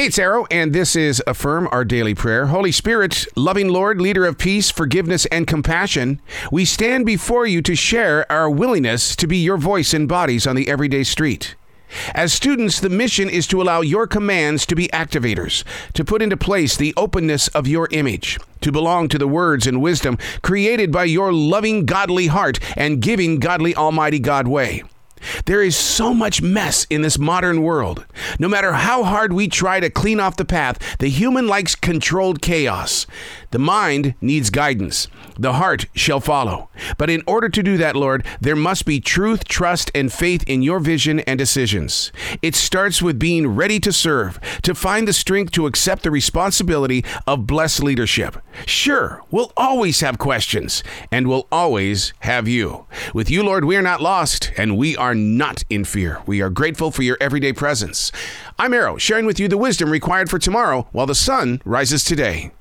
Hey, it's Arroe, and this is Affirm Our Daily Prayer. Holy Spirit, loving Lord, leader of peace, forgiveness, and compassion, we stand before you to share our willingness to be your voice in bodies on the everyday street. As students, the mission is to allow your commands to be activators, to put into place the openness of your image, to belong to the words and wisdom created by your loving, godly heart and giving godly, almighty God way. There is so much mess in this modern world. No matter how hard we try to clean off the path, the human likes controlled chaos. The mind needs guidance. The heart shall follow. But in order to do that, Lord, there must be truth, trust, and faith in your vision and decisions. It starts with being ready to serve, to find the strength to accept the responsibility of blessed leadership. Sure, we'll always have questions, and we'll always have you. With you, Lord, we are not lost, and we are not in fear. We are grateful for your everyday presence. I'm Arroe, sharing with you the wisdom required for tomorrow while the sun rises today.